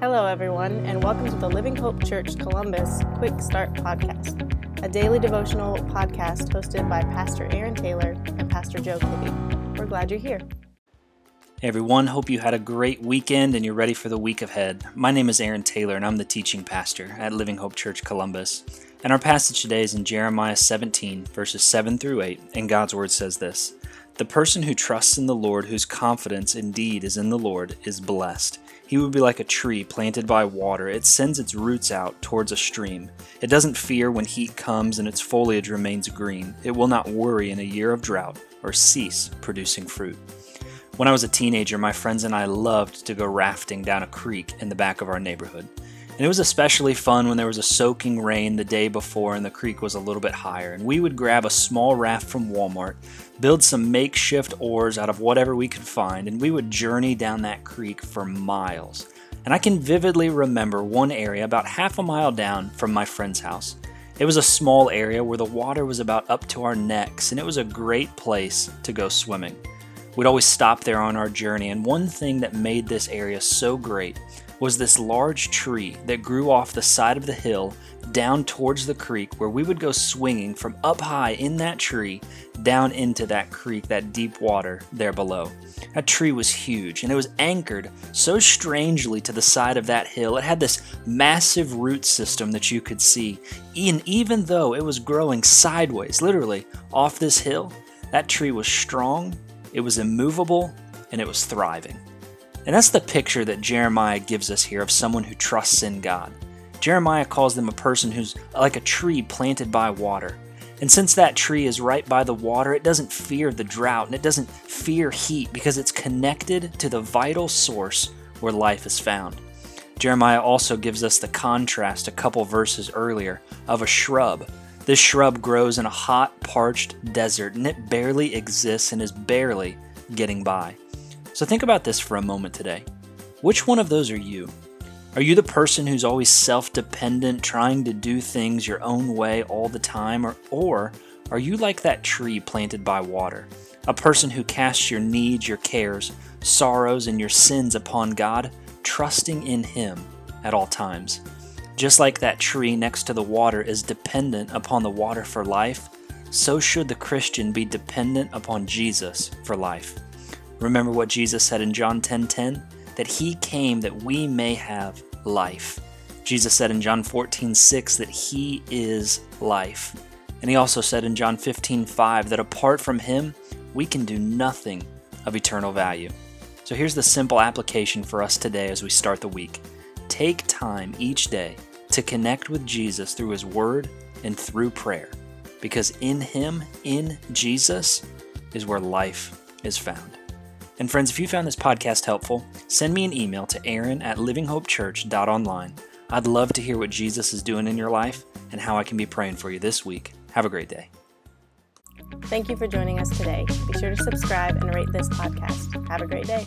Hello, everyone, and welcome to the Living Hope Church Columbus Quick Start Podcast, a daily devotional podcast hosted by Pastor Aaron Taylor and Pastor Joe Kitty. We're glad you're here. Hey everyone, hope you had a great weekend and you're ready for the week ahead. My name is Aaron Taylor and I'm the teaching pastor at Living Hope Church Columbus. And our passage today is in Jeremiah 17, verses 7 through 8, and God's word says this The person who trusts in the Lord, whose confidence indeed is in the Lord, is blessed. He would be like a tree planted by water. It sends its roots out towards a stream. It doesn't fear when heat comes and its foliage remains green. It will not worry in a year of drought or cease producing fruit. When I was a teenager, my friends and I loved to go rafting down a creek in the back of our neighborhood. And it was especially fun when there was a soaking rain the day before and the creek was a little bit higher. And we would grab a small raft from Walmart, build some makeshift oars out of whatever we could find, and we would journey down that creek for miles. And I can vividly remember one area about half a mile down from my friend's house. It was a small area where the water was about up to our necks, and it was a great place to go swimming. We'd always stop there on our journey, and one thing that made this area so great was this large tree that grew off the side of the hill down towards the creek where we would go swinging from up high in that tree down into that creek, that deep water there below. That tree was huge and it was anchored so strangely to the side of that hill. It had this massive root system that you could see. And even though it was growing sideways, literally off this hill, that tree was strong, it was immovable, and it was thriving. And that's the picture that Jeremiah gives us here of someone who trusts in God. Jeremiah calls them a person who's like a tree planted by water. And since that tree is right by the water, it doesn't fear the drought and it doesn't fear heat because it's connected to the vital source where life is found. Jeremiah also gives us the contrast a couple verses earlier of a shrub. This shrub grows in a hot, parched desert and it barely exists and is barely getting by. So think about this for a moment today. Which one of those are you? Are you the person who's always self dependent, trying to do things your own way all the time? Or, or are you like that tree planted by water? A person who casts your needs, your cares, sorrows, and your sins upon God, trusting in Him at all times. Just like that tree next to the water is dependent upon the water for life, so should the Christian be dependent upon Jesus for life. Remember what Jesus said in John 10:10 10, 10, that he came that we may have life. Jesus said in John 14:6 that he is life. And he also said in John 15:5 that apart from him, we can do nothing of eternal value. So here's the simple application for us today as we start the week. Take time each day to connect with Jesus through his word and through prayer. Because in him, in Jesus, is where life is found. And friends, if you found this podcast helpful, send me an email to aaron at livinghopechurch.online. I'd love to hear what Jesus is doing in your life and how I can be praying for you this week. Have a great day. Thank you for joining us today. Be sure to subscribe and rate this podcast. Have a great day.